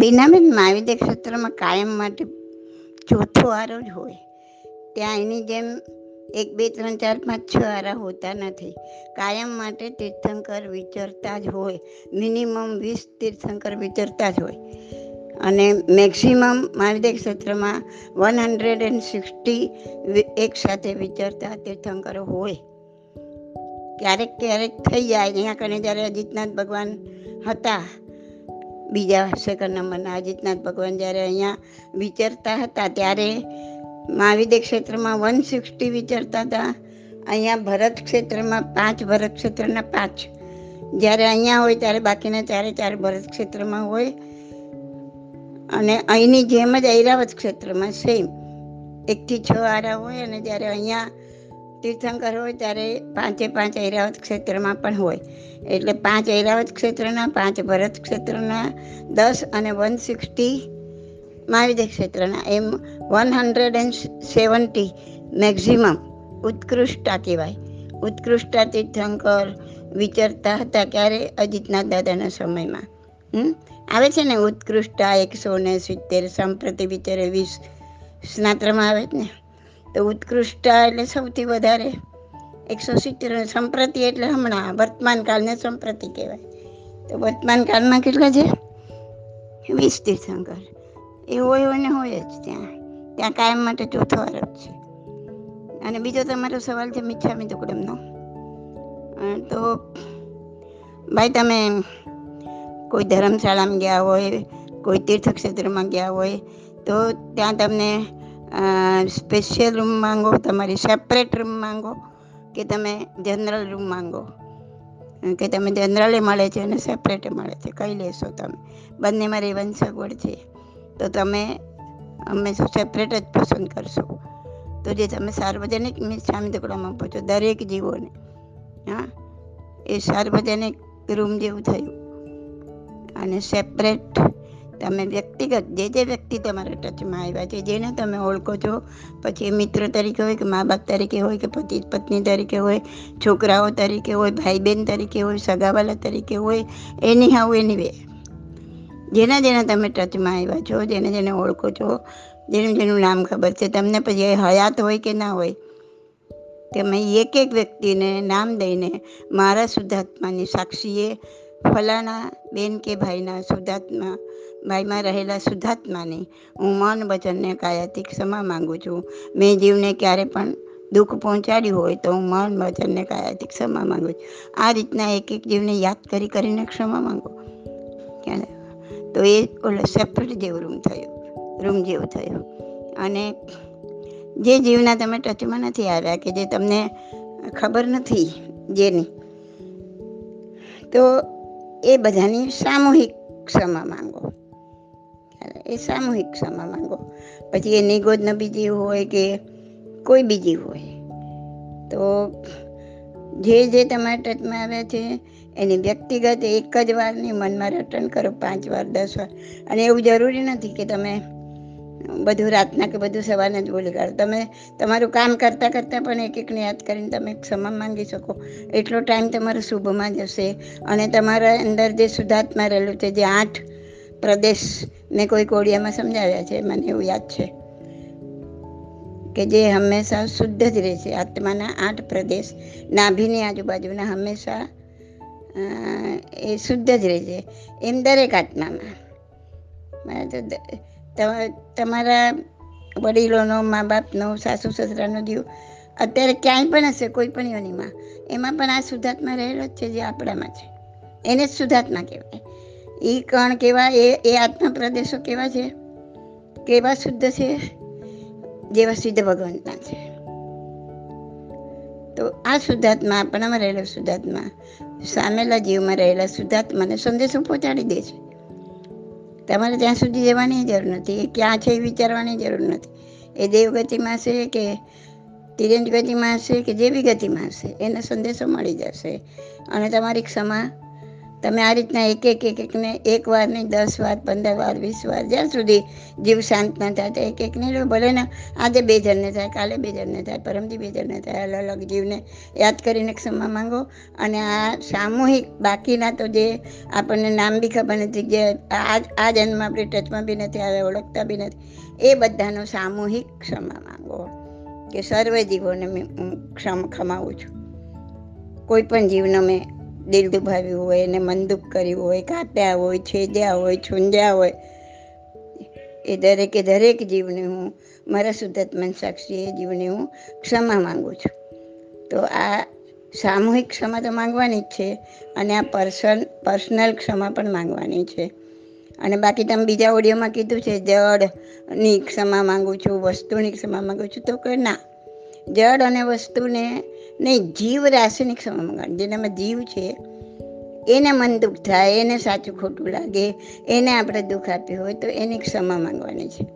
બીનાબેન મહાવિદ્ય ક્ષેત્રમાં કાયમ માટે ચોથો આરો જ હોય. ત્યાં એની જેમ એક, બે, ત્રણ, ચાર, પાંચ, છ આરા હોતા નથી. કાયમ માટે તીર્થંકર વિચરતા જ હોય. મિનિમમ વીસ તીર્થંકર વિચરતા જ હોય. અને મેક્સિમમ મહાવિદ્ય ક્ષેત્રમાં વન હંડ્રેડ એન્ડ સિક્સટી એક સાથે વિચરતા તીર્થંકરો હોય. ક્યારેક ક્યારેક થઈ જાય. અહીંયા કને જ્યારે અજીતનાથ ભગવાન હતા બીજા સેકન્ડ નંબરના અજીતનાથ ભગવાન જ્યારે અહીંયા વિચરતા હતા, ત્યારે મહાવિદ્ય ક્ષેત્રમાં વન સિક્સટી વિચરતા હતા. અહીંયા ભરત ક્ષેત્રમાં પાંચ, ભરત ક્ષેત્રના પાંચ. જ્યારે અહીંયા હોય, ત્યારે બાકીના ચારે ચાર ભરત ક્ષેત્રમાં હોય. અને અહીંની જેમ જ ઐરાવત ક્ષેત્રમાં સેમ એકથી છ આરા હોય અને જ્યારે અહીંયા તીર્થંકર હોય ત્યારે પાંચે પાંચ ઐરાવત ક્ષેત્રમાં પણ હોય. એટલે પાંચ ઐરાવત ક્ષેત્રના, પાંચ ભરત ક્ષેત્રના, દસ અને વન સિક્સટી મહાવિદ્ય ક્ષેત્રના. એમ one hundred and seventy maximum ઉત્કૃષ્ટતા કહેવાય. ઉત્કૃષ્ટતા તીર્થંકર વિચરતા હતા ક્યારે? અજીતના દાદાના સમયમાં. આવે છે ને ઉત્કૃષ્ટતા એકસો ને સિત્તેર, સંપ્રતિ વિચારે વીસ. સ્નાત્રમાં આવે જ ને? તો ઉત્કૃષ્ટ એટલે સૌથી વધારે એકસો સિત્તેર સંપ્રતિ એટલે હમણાં વર્તમાન કાળને સંપ્રતિ કહેવાય. તો વર્તમાન કાળમાં કેટલા છે? વીસ તીર્થંકર. એ હોય ને હોય જ ત્યાં. ત્યાં કાયમ માટે ચોથો આરોપ છે. અને બીજો તમારો સવાલ છે મિચ્છામી દુકડમનો. તો ભાઈ તમે કોઈ ધર્મશાળામાં ગયા હોય, કોઈ તીર્થક્ષેત્રમાં ગયા હોય, તો ત્યાં તમને સ્પેશિયલ રૂમ માંગો, તમારી સેપરેટ રૂમ માંગો કે તમે જનરલ રૂમ માંગો? કે તમે જનરલે મળે છે અને સેપરેટે મળે છે? કઈ લેશો તમે? બંનેમાં રહેવાની સગવડ છે. તો તમે અમે સેપરેટ જ પસંદ કરશો. તો જે તમે સાર્વજનિક સ્વામી ટુકડામાં પહોંચો દરેક જીવોને, હા, એ સાર્વજનિક રૂમ જેવું થયું. અને સેપરેટ તમે વ્યક્તિગત, જે જે વ્યક્તિ તમારા ટચમાં આવ્યા છે, જેને તમે ઓળખો છો, પછી એ મિત્ર તરીકે હોય કે મા બાપ તરીકે હોય કે પતિ, પત્ની તરીકે હોય, છોકરાઓ તરીકે હોય ભાઈ બહેન તરીકે હોય, સગાવાલા તરીકે હોય એની હાઉ એની વે જેના જેના તમે ટચમાં આવ્યા છો, જેને જેને ઓળખો છો, જેનું જેનું નામ ખબર છે, તમને પછી એ હયાત હોય કે ના હોય, તમે એક એક વ્યક્તિને નામ દઈને મારા શુદ્ધાત્માની સાક્ષીએ ફલાણા બેન કે ભાઈના શુદ્ધાત્મા ભાઈમાં રહેલા શુદ્ધાત્માને હું મન વચનને કાયાથી ક્ષમા માંગુ છું. મેં જીવને ક્યારે પણ દુઃખ પહોંચાડ્યું હોય તો હું મન વચનને કાયાથી ક્ષમા માંગુ છું. આ રીતના એક એક જીવને યાદ કરી કરીને ક્ષમા માંગો. તો એ ઓલો સેપરેટ જેવું રૂમ થયું. રૂમ જેવું થયો. અને જે જીવના તમે ટચમાં નથી આવ્યા કે જે તમને ખબર નથી જેની, તો એ બધાની સામૂહિક ક્ષમા માંગો. એ સામૂહિક ક્ષમા માંગો. પછી એ નિગોદ બીજી હોય કે કોઈ બીજી હોય, તો જે જે તમારા ટચમાં આવ્યા છે, એની વ્યક્તિગત એક જ વારની મનમાં રટન કરો પાંચ વાર, દસ વાર. અને એવું જરૂરી નથી કે તમે બધું રાતના કે બધું સવારના જ બોલી કાઢો તમે તમારું કામ કરતાં કરતાં પણ એક એકને યાદ કરીને તમે ક્ષમા માંગી શકો. એટલો ટાઈમ તમારો શુભમાં જશે. અને તમારા અંદર જે શુદ્ધાત્મા રહેલું છે, જે આઠ પ્રદેશ મેં કોઈ કોડિયામાં સમજાવ્યા છે, મને એવું યાદ છે કે જે હંમેશા શુદ્ધ જ રહે છે. આત્માના આઠ પ્રદેશ, નાભીની આજુબાજુના હંમેશા એ શુદ્ધ જ રહે છે. એમ દરેક આત્મામાં. તમારા વડીલોનો મા બાપનો સાસુ સસરાનો જીવ અત્યારે ક્યાંય પણ હશે, કોઈ પણ યોનિમાં, એમાં પણ આ શુદ્ધાત્મા રહેલો જ છે, જે આપણામાં છે. એને જ શુદ્ધાત્મા કહેવાય. એ કણ કેવા એ એ આત્મા પ્રદેશો કેવા છે? કેવા શુદ્ધ છે? જેવા સિદ્ધ ભગવંતના છે. તો આ શુદ્ધાત્મા આપણામાં રહેલો શુદ્ધાત્મા, સામેલા જીવમાં રહેલા શુદ્ધાત્માને સંદેશો પહોંચાડી દે છે. તમારે ત્યાં સુધી જવાની જરૂર નથી. એ ક્યાં છે એ વિચારવાની જરૂર નથી. એ દેવગતિમાં છે કે તિરંજ ગતિમાં હશે કે જેવી ગતિમાં હશે, એને સંદેશો મળી જશે. અને તમારી ક્ષમા તમે આ રીતના એક એક એક એકને એક વાર નહીં, દસ વાર, પંદર વાર, વીસ વાર, જ્યાં સુધી જીવ શાંત ના થાય, તો એક એકને ભલે ને આજે બે જણને થાય, કાલે બે જણને થાય, પરમથી બે જણને થાય, અલગ અલગ જીવને યાદ કરીને ક્ષમા માંગો. અને આ સામૂહિક બાકીના તો જે આપણને નામ બી ખબર નથી, જે આ આ જન્મ આપણે ટચમાં બી નથી આવે ઓળખતા બી નથી, એ બધાનો સામૂહિક ક્ષમા માંગો કે સર્વે જીવોને હું ક્ષમ, ખમાવું છું. કોઈ પણ જીવનો મેં દિલ દુભાવ્યું હોય, એને મન દુઃખ કર્યું હોય, કાપ્યા હોય, છેદ્યા હોય, છૂંદ્યા હોય. એ દરેકે દરેક જીવને હું, મારા શુદ્ધાત્મન સાક્ષી એ જીવને હું ક્ષમા માંગુ છું. તો આ સામૂહિક ક્ષમા તો માંગવાની જ છે, અને આ પર્સન, પર્સનલ ક્ષમા પણ માંગવાની છે. અને બાકી તમે બીજા ઓડિયોમાં કીધું છે, જળની ક્ષમા માંગુ છું, વસ્તુની ક્ષમા માંગુ છું, તો કે ના. જળ અને વસ્તુને નહીં, જીવ રાસાયણિક માંગવાની જેનામાં જીવ છે, એને મન દુઃખ થાય, એને સાચું ખોટું લાગે, એને આપણે દુઃખ આપ્યું હોય, તો એને ક્ષમા માંગવાની છે.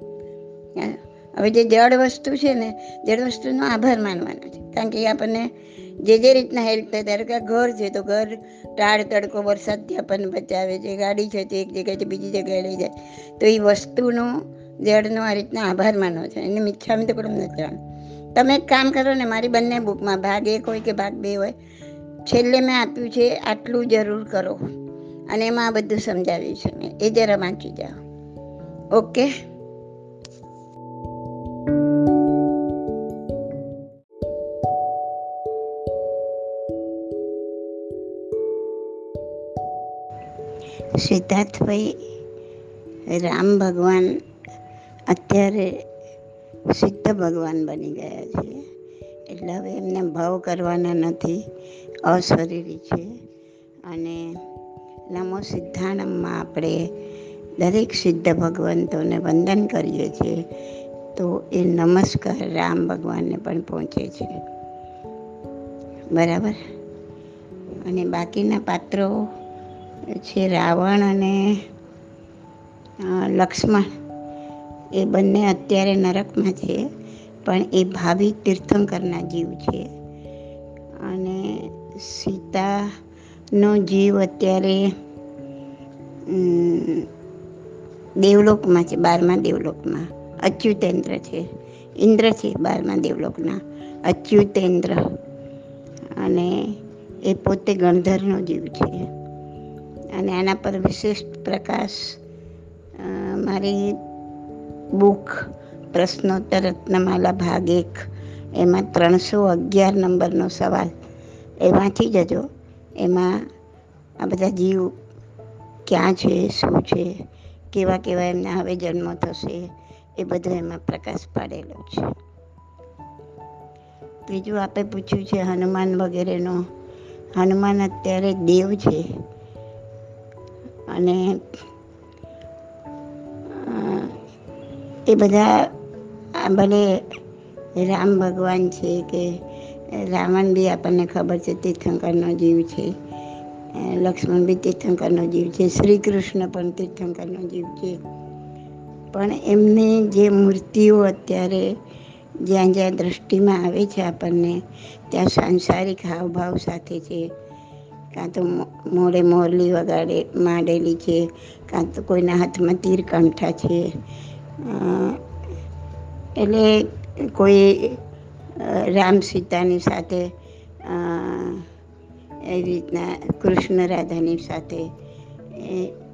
હવે જે જળ વસ્તુ છે ને જળ વસ્તુનો આભાર માનવાનો છે. કારણ કે એ આપણને જે જે રીતના હેલ્પ થાય, ધારો કે ઘર છે, તો ઘર ટાળ તડકો વરસાદથી આપણને બચાવે છે, ગાડી છે, તો એક જગ્યાએથી બીજી જગ્યાએ લઈ જાય. તો એ વસ્તુનો જળનો આ રીતના આભાર માનવો છે. એને મિચ્છામી તો પણ નથી. તમે એક કામ કરો ને, મારી બંને બુકમાં ભાગ એક હોય કે ભાગ બે હોય, છેલ્લે મેં આપ્યું છે, આટલું જરૂર કરો. અને એમાં બધું સમજાવ્યું છે મેં. એ જરા વાંચી જાઓ. ઓકે? સિદ્ધાર્થભાઈ રામ ભગવાન અત્યારે સિદ્ધ ભગવાન બની ગયા છે એટલે હવે એમને ભાવ કરવાના નથી. અશરીરી છે. અને નમો સિદ્ધાણમમાં આપણે દરેક સિદ્ધ ભગવંતોને વંદન કરીએ છીએ, તો એ નમસ્કાર રામ ભગવાનને પણ પહોંચે છે. બરાબર? અને બાકીના પાત્રો છે રાવણ અને લક્ષ્મણ. એ બંને અત્યારે નરકમાં છે, પણ એ ભાવિ તીર્થંકરના જીવ છે. અને સીતાનો જીવ અત્યારે દેવલોકમાં છે, બારમા દેવલોકમાં. અચ્યુતેન્દ્ર છે. ઇન્દ્ર છે બારમા દેવલોકના. અચ્યુતેન્દ્ર. અને એ પોતે ગણધરનો જીવ છે. અને આના પર વિશિષ્ટ પ્રકાશ મારી બુક પ્રશ્નોત્તર રત્નમાલા ભાગ એક, એમાં ત્રણસો અગિયાર નંબરનો સવાલ. એ વાંચી જજો એમાં આ બધા જીવ ક્યાં છે, શું છે, કેવા કેવા એમના હવે જન્મ થશે, એ બધું એમાં પ્રકાશ પાડેલો છે. ત્રીજું આપણે પૂછ્યું છે હનુમાન વગેરેનો. હનુમાન અત્યારે દેવ છે. અને એ બધા ભલે રામ ભગવાન છે કે રાવણ બી આપણને ખબર છે, તીર્થંકરનો જીવ છે. લક્ષ્મણ બી તીર્થંકરનો જીવ છે શ્રી કૃષ્ણ પણ તીર્થંકરનો જીવ છે. પણ એમની જે મૂર્તિઓ અત્યારે જ્યાં જ્યાં દ્રષ્ટિમાં આવે છે આપણને, ત્યાં સાંસારિક હાવભાવ સાથે છે. કાં તો મોડે મોરલી વગાડે, માંડેલી છે, કાં તો કોઈના હાથમાં તીર કંઠા છે. એટલે કોઈ રામ સીતાની સાથે એવી રીતના કૃષ્ણ રાધાની સાથે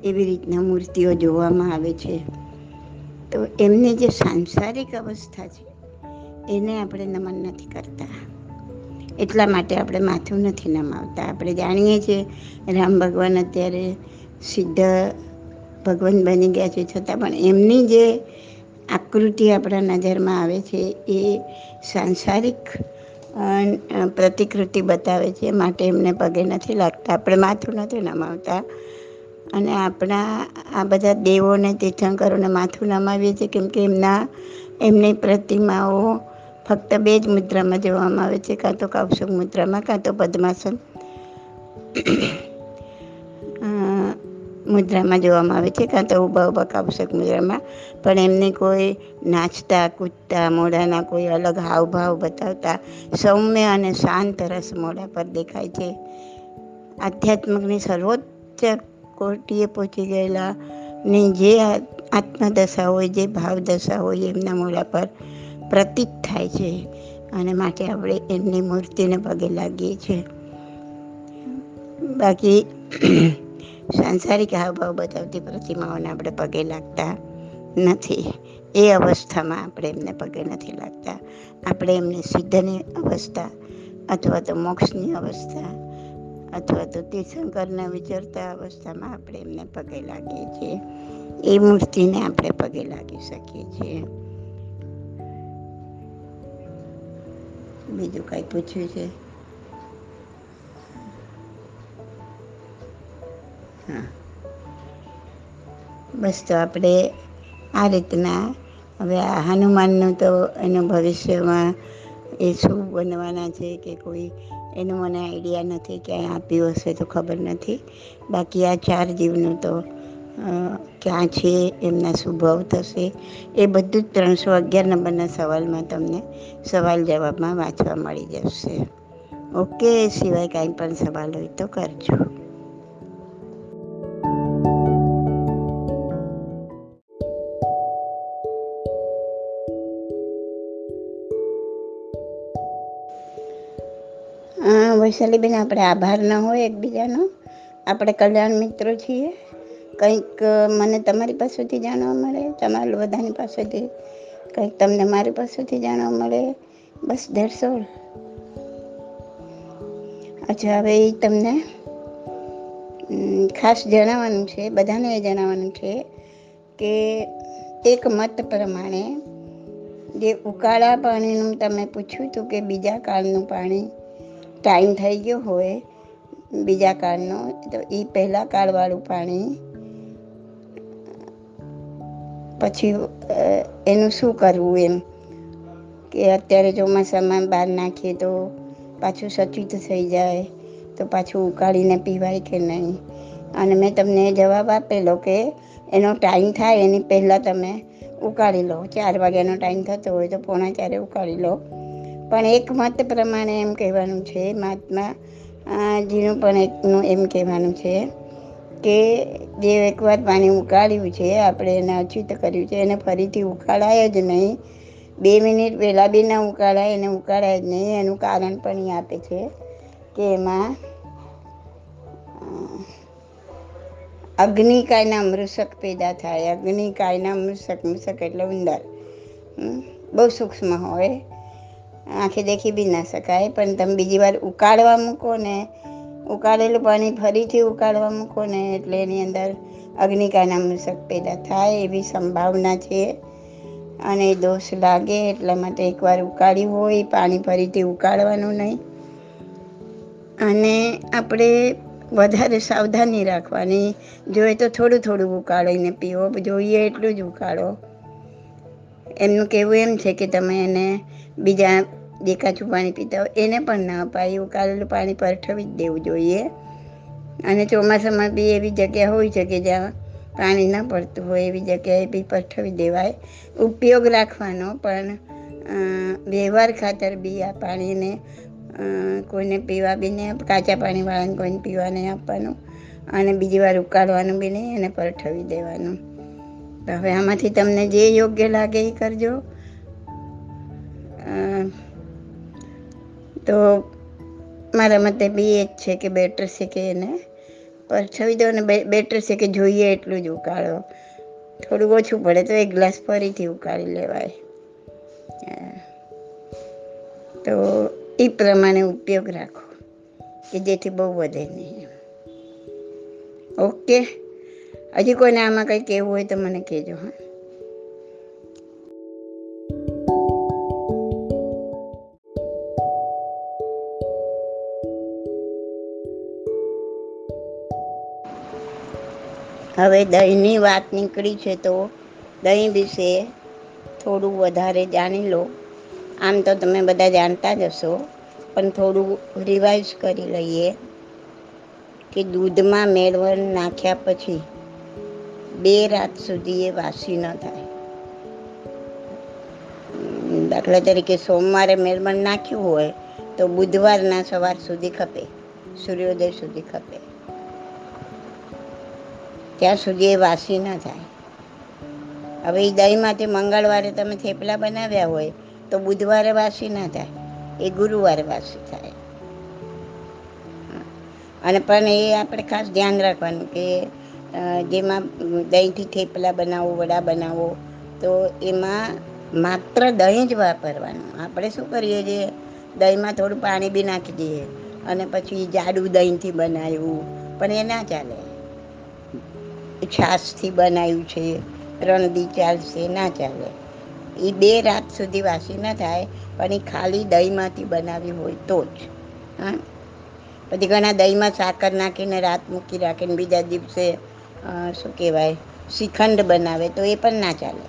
એવી રીતના મૂર્તિઓ જોવામાં આવે છે. તો એમની જે સાંસારિક અવસ્થા છે, એને આપણે નમન નથી કરતા. એટલા માટે આપણે માથું નથી નમાવતા. આપણે જાણીએ છીએ, રામ ભગવાન અત્યારે સિદ્ધ ભગવાન બની ગયા છે. છતાં પણ એમની જે આકૃતિ આપણા નજરમાં આવે છે, એ સાંસારિક પ્રતિકૃતિ બતાવે છે. માટે એમને પગે નથી લાગતા. આપણે માથું નથી નમાવતા. અને આપણા, આ બધા દેવોને, તીર્થંકરોને માથું નમાવીએ છીએ, કેમ કે એમના, એમની પ્રતિમાઓ ફક્ત બે જ મુદ્રામાં જોવામાં આવે છે. કાં તો કૌશક મુદ્રામાં, કાં તો પદ્માસન. મુદ્રામાં જોવામાં આવે છે, કાં તો ઊભા ઊભા કૌશક મુદ્રામાં. પણ એમને કોઈ નાચતા, કૂદતા, મોઢાના કોઈ અલગ હાવભાવ બતાવતા, સૌમ્ય અને શાંત રસ મોઢા પર દેખાય છે. આધ્યાત્મકની સર્વોચ્ચ કોટીએ પહોંચી ગયેલા ની જે આત્મદશા હોય, જે ભાવદશા હોય, એમના મોઢા પર પ્રતીત થાય છે અને માટે આપણે એમની મૂર્તિને પગે લાગીએ છીએ. બાકી સાંસારિક હાવભાવ બતાવતી પ્રતિમાઓને આપણે પગે લાગતા નથી. એ અવસ્થામાં આપણે એમને પગે નથી લાગતા. આપણે એમને સિદ્ધની અવસ્થા અથવા તો મોક્ષની અવસ્થા અથવા તો તીર્થંકરના વિચરતા અવસ્થામાં આપણે એમને પગે લાગીએ છીએ. એ મૂર્તિને આપણે પગે લાગી શકીએ છીએ. બીજું કાંઈ પૂછ્યું છે? બસ તો આપણે આ રીતના હવે આ હનુમાનનું તો એનું ભવિષ્યમાં એ શું બનવાના છે કે કોઈ એનું મને આઈડિયા નથી ક્યાંય આપ્યું હશે તો ખબર નથી. બાકી આ ચાર જીવનું તો ક્યાં છે, એમના સ્વભાવ થશે, એ બધું જ ત્રણસો અગિયાર નંબરના સવાલમાં તમને સવાલ જવાબમાં વાંચવા મળી જશે. ઓકે, સિવાય કાંઈ પણ સવાલ હોય તો કરજો. વૈશાલીબેન, આપણે આભાર ન હોય એકબીજાનો. આપણે કલ્યાણ મિત્રો છીએ. કંઈક મને તમારી પાસેથી જાણવા મળે તમારા બધાની પાસેથી. કંઈક તમને મારી પાસેથી જાણવા મળે. બસ દેડસો અચ્છા, હવે એ તમને ખાસ જણાવવાનું છે, બધાને એ જણાવવાનું છે કે એક મત પ્રમાણે જે ઉકાળા પાણીનું તમે પૂછ્યું હતું કે બીજા કાળનું પાણી ટાઈમ થઈ ગયો હોય બીજા કાળનો, તો એ પહેલાં કાળવાળું પાણી. પછી એનું શું કરવું એમ? કે અત્યારે ચોમાસામાં બહાર નાખીએ તો પાછું સચિત થઈ જાય, તો પાછું ઉકાળીને પીવાય કે નહીં? અને મેં તમને જવાબ આપેલો કે એનો ટાઈમ થાય એની પહેલાં તમે ઉકાળી લો. ચાર વાગ્યાનો ટાઈમ થતો હોય તો પોણા ચારે ઉકાળી લો. પણ એક મત પ્રમાણે એમ કહેવાનું છે, મહાત્મા જીનું પણ એકનું એમ કહેવાનું છે કે જે એકવાર પાણી ઉકાળ્યું છે, આપણે એને અછીત કર્યું છે, એને ફરીથી ઉકાળાય જ નહીં. બે મિનિટ પહેલાં બી ના ઉકાળાય, એને ઉકાળાય જ નહીં. એનું કારણ પણ એ આપે છે કે એમાં અગ્નિકાયના મૃષક પેદા થાય. અગ્નિકાયના મૃષક મૃષક એટલે ઉંદર. બહુ સૂક્ષ્મ હોય. આંખે દેખી બી ના શકાય, પણ તમે બીજી વાર ઉકાળવા મૂકો ને, ઉકાળેલું પાણી ફરીથી ઉકાળવા મૂકો ને, એટલે એની અંદર અગ્નિકાના મૂષક પેદા થાય એવી સંભાવના છે. અને દોષ લાગે એટલા માટે એકવાર ઉકાળ્યું હોય, પાણી ફરીથી ઉકાળવાનું નહીં. અને આપણે વધારે સાવધાની રાખવાની. જોઈએ તો થોડું થોડું ઉકાળીને પીવો, જોઈએ એટલું જ ઉકાળો. એમનું કહેવું એમ છે કે તમે એને બીજા જે કાચું પાણી પીતા હોય, એને પણ ના અપાય ઉકાળેલું પાણી પરઠવી જ દેવું જોઈએ. અને ચોમાસામાં બી એવી જગ્યા હોય છે કે જ્યાં પાણી ન પડતું હોય, એવી જગ્યાએ બી પરઠવી દેવાય. ઉપયોગ રાખવાનો, પણ વ્યવહાર ખાતર બી આ પાણીને કોઈને પીવા બી નહીં કાચા પાણીવાળાને કોઈને પીવા નહીં આપવાનું અને બીજી વાર ઉકાળવાનું બી નહીં અને પરઠવી દેવાનું. તો હવે આમાંથી તમને જે યોગ્ય લાગે એ કરજો. તો મારા મતે બી એ જ છે કે બેટર છે કે એને. પરછાવી દો ને બેટર છે કે જોઈએ એટલું જ ઉકાળો. થોડું ઓછું પડે તો એક ગ્લાસ ફરીથી ઉકાળી લેવાય. તો એ પ્રમાણે ઉપયોગ રાખો, કે જેથી બહુ વધે નહીં. ઓકે? હજી કોઈને આમાં કંઈ કહેવું હોય તો મને કહેજો, હા. હવે દહીંની વાત નીકળી છે તો દહીં વિશે થોડું વધારે જાણી લો. આમ તો તમે બધા જાણતા જ હશો, પણ થોડું રિવાઇઝ કરી લઈએ કે દૂધમાં મેળવણ નાખ્યા પછી બે રાત સુધી એ વાસી ન થાય. દાખલા તરીકે સોમવારે મેળવણ નાખ્યું હોય તો બુધવારના સવાર સુધી ખપે, સૂર્યોદય સુધી ખપે. ત્યાં સુધી એ વાસી ન થાય. હવે એ દહીંમાંથી મંગળવારે તમે થેપલા બનાવ્યા હોય તો બુધવારે વાસી ના થાય, એ ગુરુવારે વાસી થાય. અને પણ એ આપણે ખાસ ધ્યાન રાખવાનું કે જેમાં દહીંથી થેપલા બનાવો, વડા બનાવો, તો એમાં માત્ર દહીં જ વાપરવાનું. આપણે શું કરીએ છીએ દહીંમાં થોડું પાણી બી નાખી દઈએ અને પછી જાડું દહીંથી બનાવ્યું, પણ એ ના ચાલે. છાશથી બનાવ્યું છે, રણદી ચાલશે, ના ચાલે. એ બે રાત સુધી વાસી ના થાય, પણ એ ખાલી દહીંમાંથી બનાવી હોય તો જ. હા? પછી ઘણા દહીંમાં સાકર નાખીને રાત મૂકી રાખીને બીજા દિવસે શું કહેવાય, શ્રીખંડ બનાવે તો એ પણ ના ચાલે.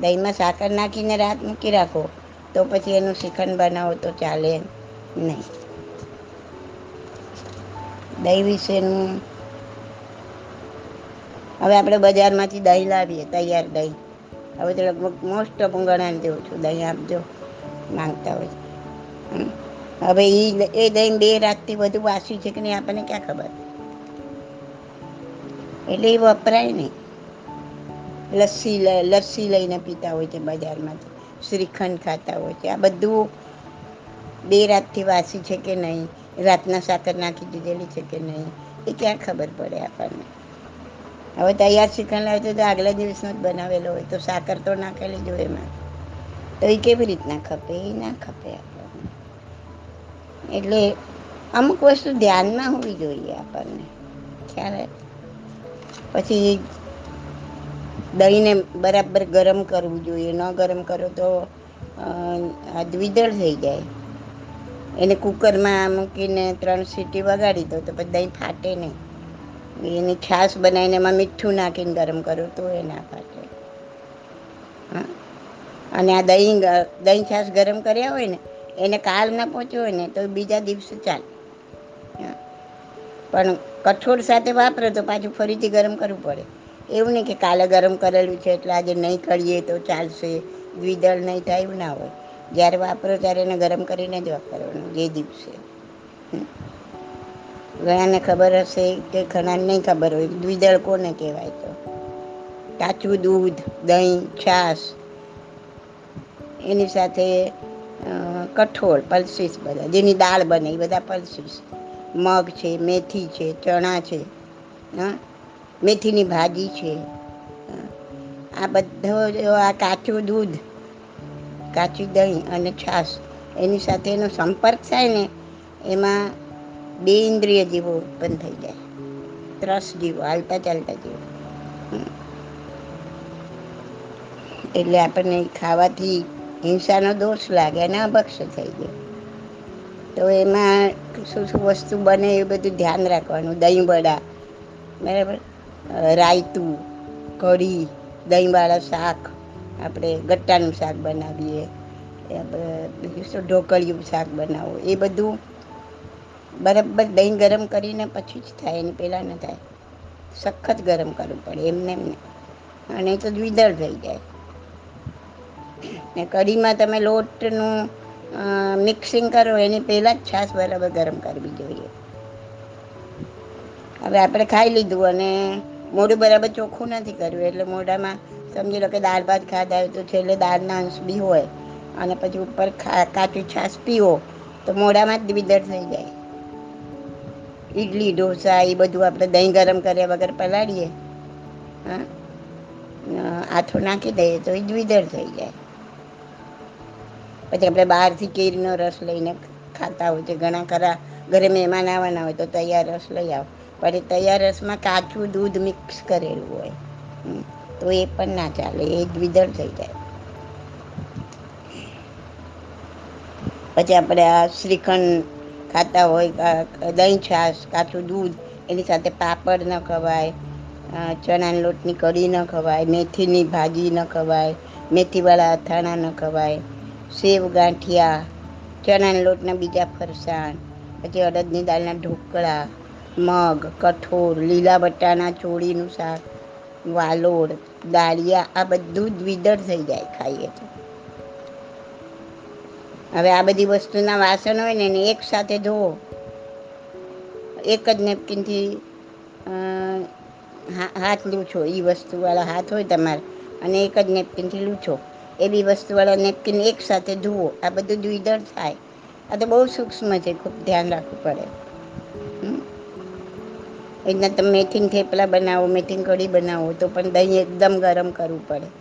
દહીંમાં સાકર નાખીને રાત મૂકી રાખો, તો પછી એનું શ્રીખંડ બનાવો તો ચાલે નહીં. દહીં વિશેનું, હવે આપણે બજારમાંથી દહીં લાવીએ, તૈયાર દહીં. હવે તો લગભગ મોસ્ટ ઓફ હું ગણાને દઉં છું દહીં આપજો માંગતા હોય. હવે એ એ દહીં બે રાતથી વધુ વાસી છે કે નહીં આપણને ક્યાં ખબર? એટલે એ વપરાય નહીં. લસ્સી લસ્સી લઈને પીતા હોય છે બજારમાંથી, શ્રીખંડ ખાતા હોય છે. આ બધું બે રાતથી વાસી છે કે નહીં, રાતના સાકર નાખી દીધેલી છે કે નહીં, એ ક્યાં ખબર પડે આપણને? હવે તૈયાર શ્રીખંડ લાવે તો આગલા દિવસનો જ બનાવેલો હોય, તો સાકર તો નાખેલી જ હોય એમાં. તો એ કેવી રીતના ખપે? એ ના ખપે આપણને. એટલે અમુક વસ્તુ ધ્યાનમાં હોવી જોઈએ આપણને. ખ્યાલ પછી દહીંને બરાબર ગરમ કરવું જોઈએ. ન ગરમ કરો તો દ્વિદળ થઈ જાય. એને કુકરમાં મૂકીને ત્રણ સીટી વગાડી દો તો પછી દહીં ફાટે નહીં. એની છાશ બનાવીને એમાં મીઠું નાખીને ગરમ કરો તો એ ના ફાટે. અને આ દહીં દહીં છાશ ગરમ કર્યા હોય ને, એને કાલ ના પહોંચ્યો હોય ને તો બીજા દિવસે ચાલે. પણ કઠોળ સાથે વાપરો તો પાછું ફરીથી ગરમ કરવું પડે. એવું નહીં કે કાલે ગરમ કરેલું છે એટલે આજે નહીં કરીએ તો ચાલશે, દ્વિદળ નહીં થાય એવું ના હોય. જ્યારે વાપરો ત્યારે એને ગરમ કરીને જ વાપરવાનું, જે દિવસે. ઘણાને ખબર હશે કે ઘણાને નહીં ખબર હોય, દ્વિદળ કોને કહેવાય તો? કાચું દૂધ, દહીં, છાશ, એની સાથે કઠોળ, પલ્સીસ બધા, જેની દાળ બને, એ બધા પલ્સીસ. મગ છે, મેથી છે, ચણા છે મેથીની ભાજી છે આ બધો આ કાચું દૂધ, કાચું દહીં અને છાશ, એની સાથે એનો સંપર્ક થાય ને, એમાં બે ઇન્દ્રિય જીવો ઉત્પન્ન થઈ જાય. ત્રસ જીવો, હાલતા ચાલતા જીવો. એટલે આપણને ખાવાથી હિંસાનો દોષ લાગે અને અભક્ષ થઈ ગયો તો એમાં શું શું વસ્તુ બને એ બધું ધ્યાન રાખવાનું. દહીં વડા બરાબર રાયતું, કઢી, દહીંવાળા શાક, આપણે ગટ્ટાનું શાક બનાવીએ. બીજું શું? ઢોકળિયું શાક બનાવો. એ બધું બરાબર દહીં ગરમ કરીને પછી જ થાય, એની પહેલાં ન થાય. સખત ગરમ કરવું પડે, એમને એમને. અને તો દ્વિદળ થઈ જાય. ને કઢીમાં તમે લોટનું મિક્સિંગ કરો, એની પહેલાં જ છાશ બરાબર ગરમ કરવી જોઈએ. હવે આપણે ખાઈ લીધું અને મોઢું બરાબર ચોખ્ખું નથી કર્યું, એટલે મોઢામાં સમજી લો કે દાળ ભાત ખાધા હોય તો છેલ્લે દાળના અંશ બી હોય, અને પછી ઉપર કાચું છાશ પીવો, તો મોઢામાં જ દ્વિદળ થઈ જાય. ઈડલી, ઢોસા, એ બધું આપણે દહીં ગરમ કર્યા વગર પલાળીએ, હા આથો નાખી દઈએ તો એ દ્વિદળ થઈ જાય. પછી આપણે બહારથી કેરીનો રસ લઈને ખાતા હોય છે. ઘણા ખરા ઘરે મહેમાન આવવાના હોય તો તૈયાર રસ લઈ આવો. પણ એ તૈયાર રસમાં કાચું દૂધ મિક્સ કરેલું હોય. તો એ પણ ના ચાલે, એ દ્વિદળ થઈ જાય. પછી આપણે આ શ્રીખંડ ખાતા હોય દહીં છાશ, કાચું દૂધ, એની સાથે પાપડ ન ખવાય ચણાના લોટની કઢી ન ખવાય, મેથીની ભાજી ન ખવાય, મેથીવાળા અથાણા ન ખવાય. સેવ ગાંઠિયા, ચણાના લોટના બીજા ફરસાણ, પછી અડદની દાળના ઢોકળા, મગ, કઠોળ, લીલા બટાણા ચોળીનું શાક વાલોડ દાળિયા, આ બધું દ્વિદળ થઈ જાય ખાઈએ તો. હવે આ બધી વસ્તુના વાસણ હોય ને એને એક સાથે ધોવો. એક જ નેપકિનથી હાથ લૂછો. એ વસ્તુવાળા હાથ હોય તમારે, અને એક જ નેપકિનથી લૂછો. એવી વસ્તુવાળા નેપકિન એકસાથે ધુવો. આ બધું દ્વિદળ થાય. આ તો બહુ સૂક્ષ્મ છે, ખૂબ ધ્યાન રાખવું પડે. હમ. એના તમે મેથીન થેપલા બનાવો, મેથીન કઢી બનાવો, તો પણ દહીં એકદમ ગરમ કરવું પડે.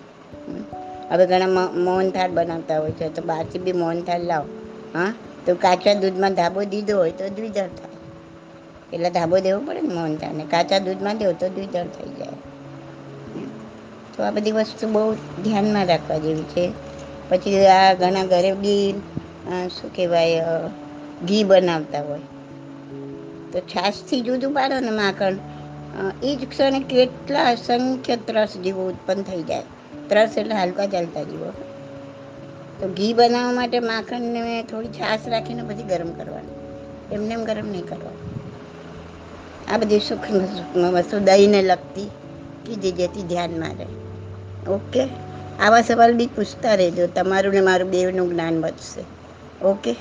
હવે ઘણા મ- મોહનથાળ બનાવતા હોય છે, તો બહારથી બી મોહનથાળ લાવો. હા? તો કાચા દૂધમાં ધાબો દીધો હોય તો દ્વિદળ થાય. એટલે ધાબો દેવો પડે ને મોહનથાળને? કાચા દૂધમાં દેવો તો દ્વિદળ થઈ જાય. તો આ બધી વસ્તુ બહુ ધ્યાનમાં રાખવા જેવી છે. પછી આ ઘણા ઘરે બી શું કહેવાય ઘી બનાવતા હોય. તો છાશથી જુદું પાડો ને માખણ. એ જ ક્ષણે કેટલા અસંખ્ય ત્રસ જીવો ઉત્પન્ન થઈ જાય. ત્રસ એટલે હાલકા ચાલતા જીવો. તો ઘી બનાવવા માટે માખણને થોડી છાશ રાખીને પછી ગરમ કરવાનું. એમને એમ ગરમ નહીં કરવાનું આ બધી સૂક્ષ્મ સૂક્ષ્મ વસ્તુ દહીંને લગતી કીધી જેથી ધ્યાનમાં રહે. ઓકે? આવા સવાલ બી પૂછતા રહેજો. તમારું ને મારું બેવનું જ્ઞાન વધશે. ઓકે?